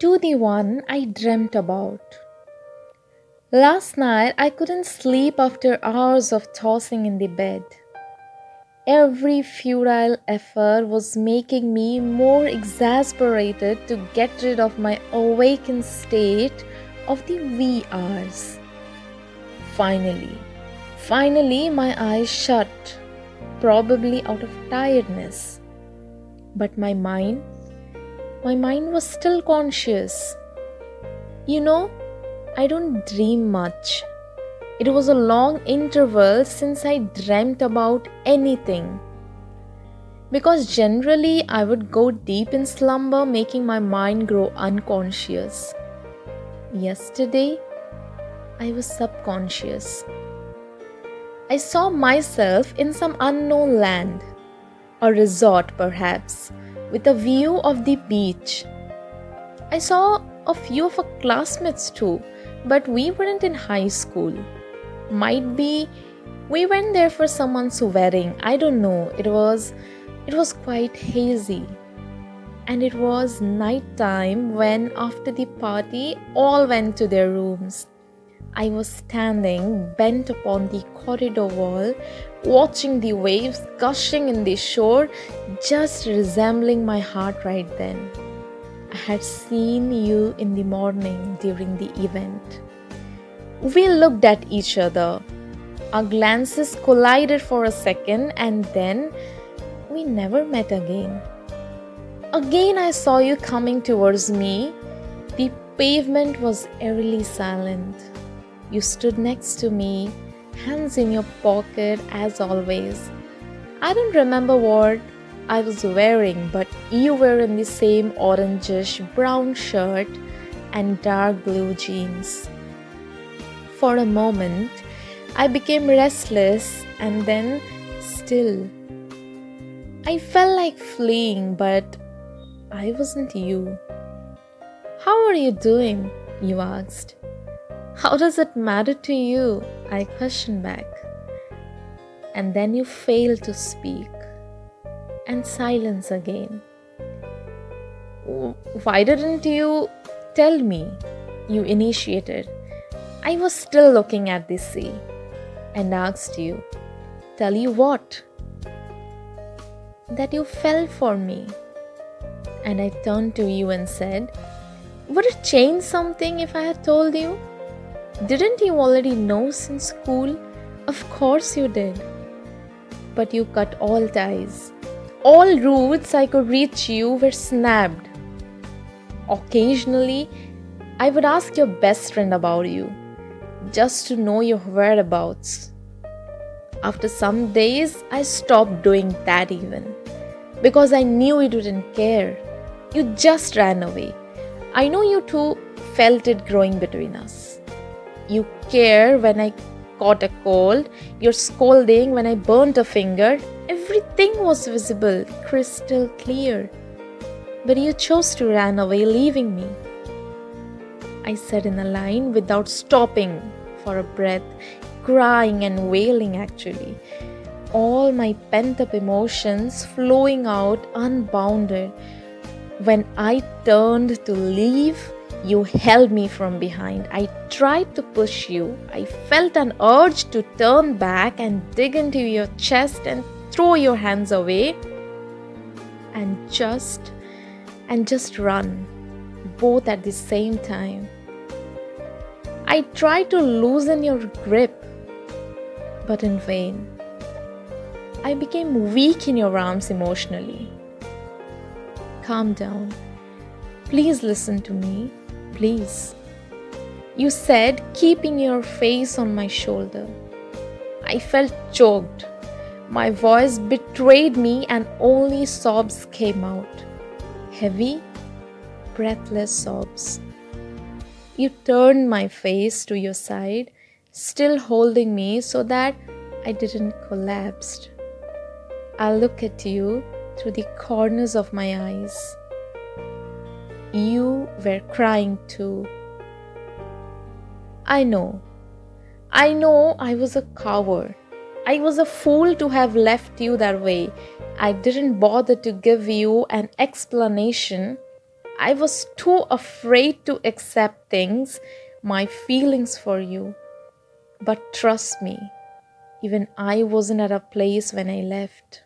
to the one I dreamt about. Last night I couldn't sleep after hours of tossing in the bed. Every futile effort was making me more exasperated to get rid of my awakened state of the VRs. Finally, finally, my eyes shut, probably out of tiredness. But my mind, my mind was still conscious. You know, I don't dream much. It was a long interval since I dreamt about anything. Because generally I would go deep in slumber, making my mind grow unconscious. Yesterday, I was subconscious. I saw myself in some unknown land, a resort perhaps, with a view of the beach. I saw a few of our classmates too, but we weren't in high school. Might be we went there for someone's wedding. I don't know. It was it was quite hazy. And it was night time when after the party all went to their rooms i was standing bent upon the corridor wall watching the waves gushing in the shore just resembling my heart right then i had seen you in the morning during the event we looked at each other. Our glances collided for a second and then we never met again. Again, I saw you coming towards me. The pavement was eerily silent. You stood next to me, hands in your pocket as always. I don't remember what I was wearing, but you were in the same orangish brown shirt and dark blue jeans. For a moment, I became restless and then still. I felt like fleeing, but I wasn't you. How are you doing? You asked. How does it matter to you? I questioned back. And then you failed to speak. And silence again. Why didn't you tell me? You initiated. I was still looking at the sea and asked you, Tell you what? That you fell for me. And I turned to you and said, Would it change something if I had told you? Didn't you already know since school? Of course you did. But you cut all ties. All routes I could reach you were snapped. Occasionally, I would ask your best friend about you just to know your whereabouts. After some days, I stopped doing that even because I knew you didn't care. You just ran away. I know you two felt it growing between us. You care when I caught a cold, you're scolding when I burnt a finger. Everything was visible, crystal clear. But you chose to run away, leaving me. I said in a line without stopping for a breath, crying and wailing actually. All my pent up emotions flowing out unbounded. When I turned to leave, you held me from behind. I tried to push you. I felt an urge to turn back and dig into your chest and throw your hands away and just and just run both at the same time. I tried to loosen your grip, but in vain. I became weak in your arms emotionally. Calm down. Please listen to me. Please. You said, keeping your face on my shoulder. I felt choked. My voice betrayed me, and only sobs came out. Heavy, breathless sobs. You turned my face to your side, still holding me so that I didn't collapse. I look at you through the corners of my eyes. You were crying too. I know. I know I was a coward. I was a fool to have left you that way. I didn't bother to give you an explanation I was too afraid to accept things, my feelings for you. But trust me, even I wasn't at a place when I left.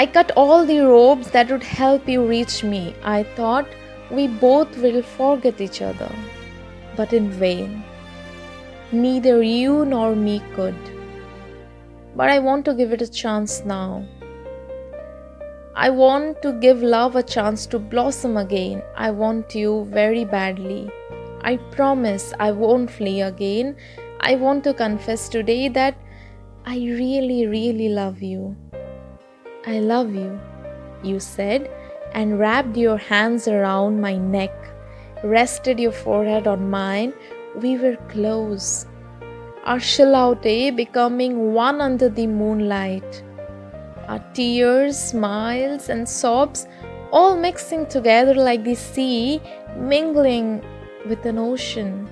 I cut all the ropes that would help you reach me. I thought we both will forget each other, but in vain. Neither you nor me could. But I want to give it a chance now. I want to give love a chance to blossom again. I want you very badly. I promise I won't flee again. I want to confess today that I really, really love you. I love you, you said, and wrapped your hands around my neck, rested your forehead on mine. We were close. Our day becoming one under the moonlight. Our tears, smiles, and sobs all mixing together like the sea mingling with an ocean.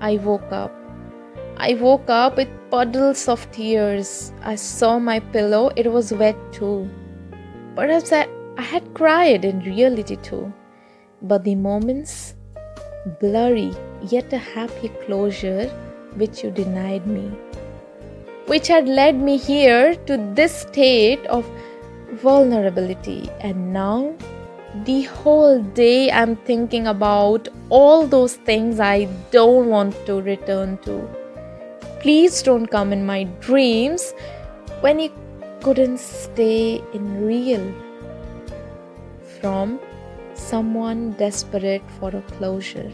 I woke up. I woke up with puddles of tears. I saw my pillow, it was wet too. Perhaps I, I had cried in reality too. But the moments, blurry yet a happy closure, which you denied me, which had led me here to this state of vulnerability. And now, the whole day, I'm thinking about all those things I don't want to return to Please don't come in my dreams when you couldn't stay in real. From someone desperate for a closure.